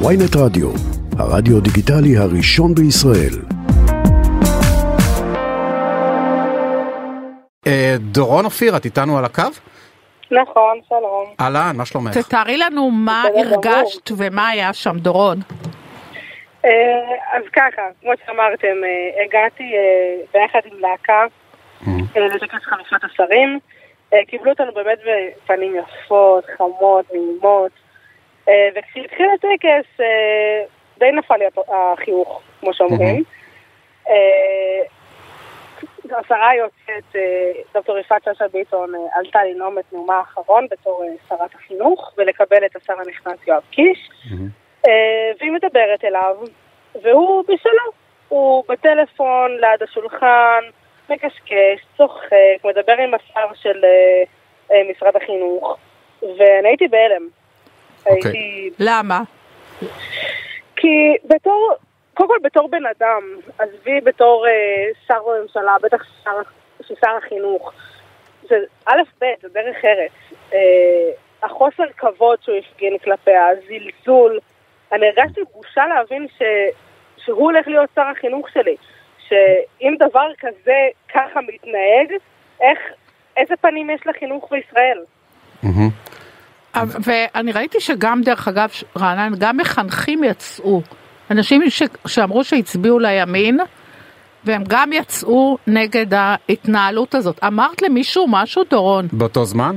ויינט רדיו, הרדיו דיגיטלי הראשון בישראל. אה, דורון אופיר, את איתנו על הקו? נכון, שלום. אהלן, מה שלומך? תתארי לנו מה. הרגשת ומה היה שם, דורון. אה, אז ככה, כמו שאמרתם, אה, הגעתי ביחד עם להקה לטקס חמישת השרים. קיבלו אותנו באמת בפנים יפות, חמות, נעימות. אה, וכשהתחיל הטקס, אה, די נפל לי החיוך, כמו שאומרים. אה, השרה יוצאת, אה, דוקטור יפעת שאשא ביטון, עלתה לנאום את נאומה האחרון בתור שרת החינוך ולקבל את השר הנכנס יואב קיש. והיא מדברת אליו, והוא בשלו. הוא בטלפון, ליד השולחן, מקשקש, צוחק, מדבר עם השר של משרד החינוך, ואני הייתי בהלם. אוקיי. הייתי... למה? כי בתור, קודם כל בתור בן אדם, עזבי בתור אה, שר בממשלה, בטח שר, שר החינוך, זה א' ב', זה דרך ארץ. אה, החוסר כבוד שהוא הפגין כלפיה, הזלזול, אני הרגשתי בושה להבין ש, שהוא הולך להיות שר החינוך שלי. שאם דבר כזה ככה מתנהג, איך, איזה פנים יש לחינוך בישראל? מהמם. ואני ראיתי שגם, דרך אגב, רענן, גם מחנכים יצאו. אנשים ש... שאמרו שהצביעו לימין, והם גם יצאו נגד ההתנהלות הזאת. אמרת למישהו משהו, דורון? באותו זמן?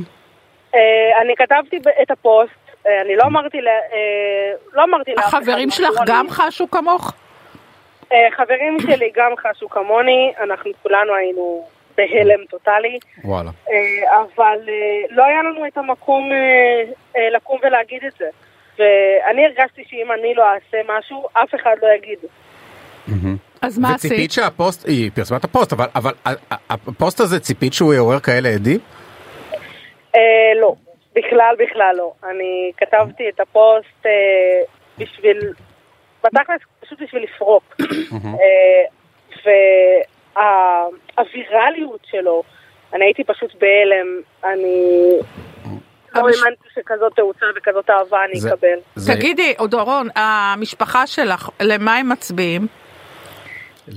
אה, אני כתבתי את הפוסט, אה, אני לא אמרתי, ל- אה, לא אמרתי לאף אחד החברים שלך לי. גם חשו כמוך? אה, חברים שלי גם חשו כמוני, אנחנו כולנו היינו בהלם טוטאלי, וואלה. אה, אבל אה, לא היה לנו את המקום אה, לקום ולהגיד את זה. ואני הרגשתי שאם אני לא אעשה משהו, אף אחד לא יגיד. אז מה וציפית עשית? שהפוסט, היא פרסמה את הפוסט, אבל, אבל הפוסט הזה ציפית שהוא יעורר כאלה הדים? אה, לא, בכלל בכלל לא. אני כתבתי את הפוסט אה, בשביל, בתכלס פשוט בשביל לפרוק. אה, והווירליות שלו, אני הייתי פשוט בהלם, אני לא האמנתי שכזאת תאוצה וכזאת אהבה אני אקבל. תגידי, דורון, המשפחה שלך, למה הם מצביעים?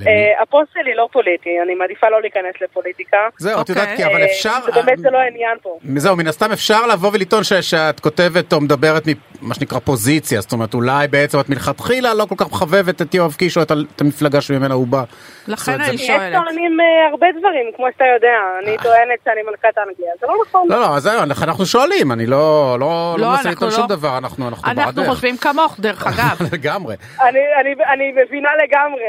אה, הפוסט שלי לא פוליטי, אני מעדיפה לא להיכנס לפוליטיקה. זהו, את יודעת, אוקיי. כי אבל אה, אפשר... זה באמת זה לא העניין פה. זהו, מן הסתם אפשר לבוא ולטעון שאת כותבת או מדברת ממה שנקרא פוזיציה, זאת אומרת אולי בעצם את מלכתחילה לא כל כך מחבבת את יואב קיש או את המפלגה שממנה הוא בא. לכן אני זה- יש שואלת. טוענים אה, הרבה דברים, כמו שאתה יודע, אני טוענת שאני מלכת אנגליה, זה לא נכון. לא, לא, אז זהו, אנחנו שואלים, אני לא לא לא, לא מנסה לטעון לא. שום דבר, אנחנו אנחנו אנחנו בעדך. חושבים כמוך, דרך אגב. לגמרי. אני, אני, אני מבינה לגמרי,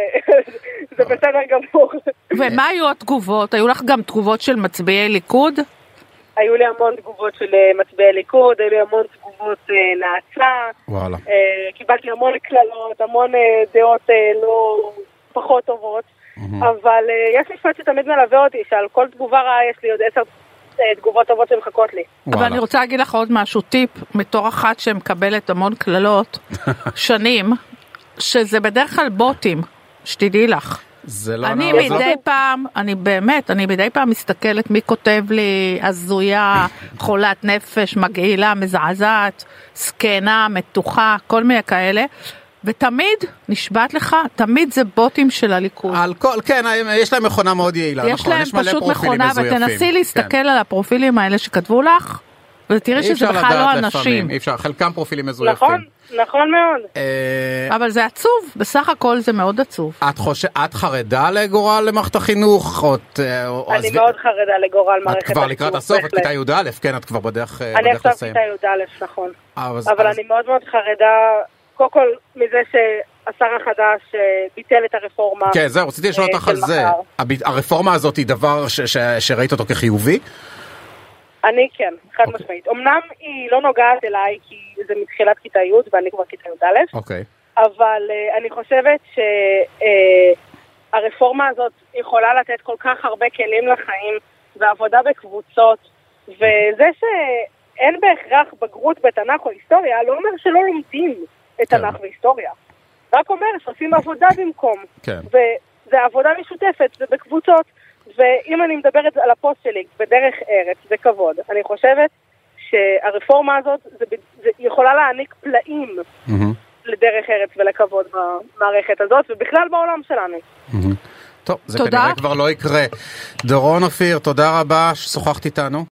זה בסדר גמור. ומה היו התגובות? היו לך גם תגובות של מצביעי ליכוד? היו לי המון תגובות של אה, מצביעי ליכוד, היו לי המון תגובות אה, נאצה, וואלה. אה, קיבלתי המון קללות, המון אה, דעות אה, לא פחות טובות, אבל אה, יש משפט שתמיד מלווה אותי, שעל כל תגובה רעה יש לי עוד עשר תגובות טובות שמחכות לי. אבל. אני רוצה להגיד לך עוד משהו, טיפ, בתור אחת שמקבלת המון קללות, שנים, שזה בדרך כלל בוטים, שתדעי לך. זה לא... אני זה מדי פעם, אני באמת, אני מדי פעם מסתכלת מי כותב לי הזויה, חולת נפש, מגעילה, מזעזעת, זקנה, מתוחה, כל מיני כאלה. ותמיד, נשבעת לך, תמיד זה בוטים של הליכוד. על כל, כן, יש להם מכונה מאוד יעילה, יש נכון, להם מלא פשוט פרופילים מכונה, מזויפים. ותנסי להסתכל כן. על הפרופילים האלה שכתבו לך, ותראי אי שזה בכלל לא לדעת אנשים. לפעמים, אי אפשר, חלקם פרופילים מזויפים. נכון, נכון מאוד. אה, אבל זה עצוב, בסך הכל זה מאוד עצוב. את חושב, את חרדה לגורל למערכת החינוך? את, אה, אני מאוד חרדה לגורל את מערכת כבר לקראת הסוף, את. כיתה י"א, כן, את כבר בדרך אה, אני בדרך עכשיו לסיים. כיתה י"א, נכון. אבל אני מאוד מאוד חרדה, קודם כל מזה שהשר החדש ביטל את הרפורמה. כן, זהו, רציתי לשאול אותך על זה. הרפורמה הזאת היא דבר ש- ש- שראית אותו כחיובי? אני כן, חד אוקיי. משמעית. אמנם היא לא נוגעת אליי כי זה מתחילת כיתה י' ואני כבר כיתה י"א, אוקיי. אבל אה, אני חושבת שהרפורמה הזאת יכולה לתת כל כך הרבה כלים לחיים ועבודה בקבוצות, וזה שאין בהכרח בגרות בתנ"ך או היסטוריה, לא אומר שלא לומדים את כן. תנ"ך והיסטוריה. רק אומר שעושים עבודה במקום. כן. וזה עבודה משותפת, זה בקבוצות, ואם אני מדברת על הפוסט שלי בדרך ארץ, בכבוד, אני חושבת שהרפורמה הזאת זה, זה יכולה להעניק פלאים. לד- לדרך ארץ ולכבוד במערכת הזאת, ובכלל בעולם שלנו. טוב, זה תודה. כנראה כבר לא יקרה. דורון אופיר, תודה רבה ששוחחת איתנו.